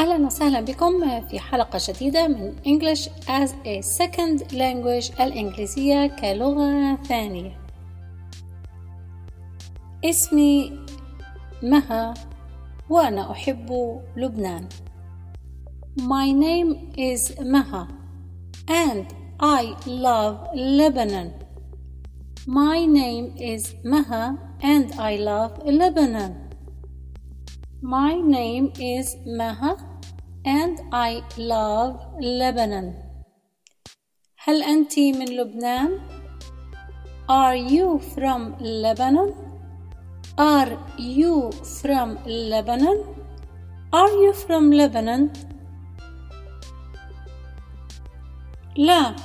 أهلا وسهلا بكم في حلقة جديدة من English as a Second Language الإنجليزية كلغة ثانية اسمي مها وأنا أحب لبنان My name is Maha and I love Lebanon My name is Maha and I love Lebanon My name is Maha and I love Lebanon. هل أنت من لبنان؟ Are you from Lebanon? Are you from Lebanon? Are you from Lebanon? لا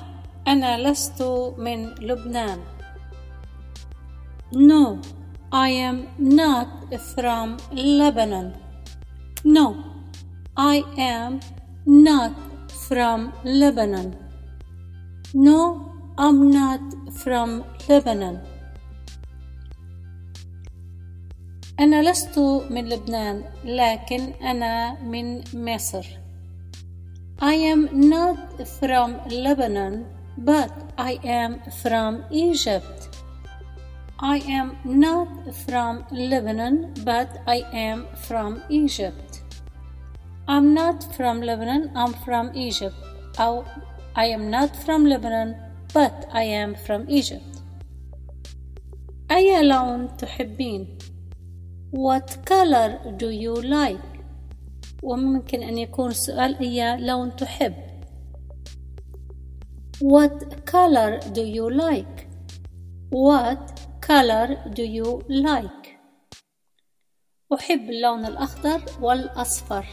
أنا لست من لبنان. No I am not from Lebanon. No, I am not from Lebanon. No, I'm not from Lebanon. أنا لست من لبنان لكن أنا من مصر. I am not from Lebanon but I am from Egypt. I am not from Lebanon, but I am from Egypt. I'm not from Lebanon, I'm from Egypt. أو I am not from Lebanon, but I am from Egypt. أي لون تحبين؟ What color do you like? وممكن أن يكون السؤال أي لون تحب؟ What color do you like? What color do you like? أحب اللون الأخضر والأصفر.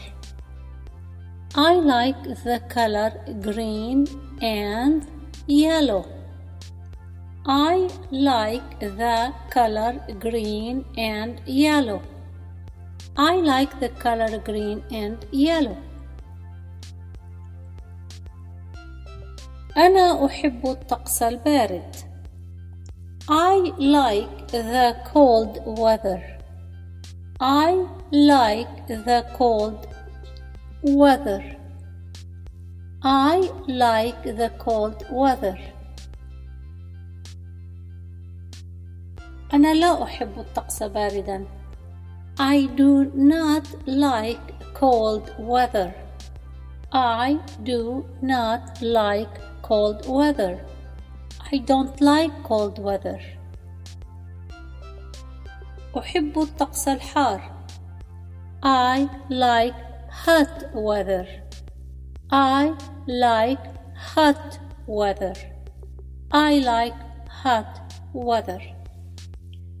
I like the color green and yellow. I like the color green and yellow. I like the color green and yellow. أنا أحب الطقس البارد. I like the cold weather. I like the cold weather. I like the cold weather. أنا لا أحب الطقس باردا. I do not like cold weather. I do not like cold weather. I don't like cold weather. أحب الطقس الحار. I like hot weather. I like hot weather. I like hot weather.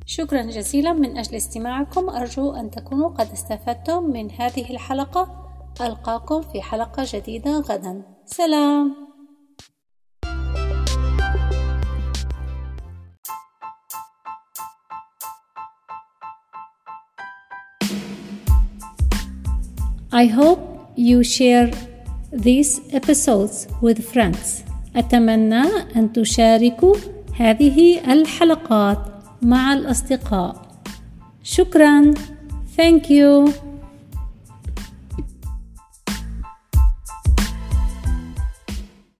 شكرا جزيلا من أجل استماعكم أرجو أن تكونوا قد استفدتم من هذه الحلقة ألقاكم في حلقة جديدة غدا سلام I hope you share these episodes with friends. أتمنى أن تشاركوا هذه الحلقات مع الأصدقاء. شكرا. Thank you.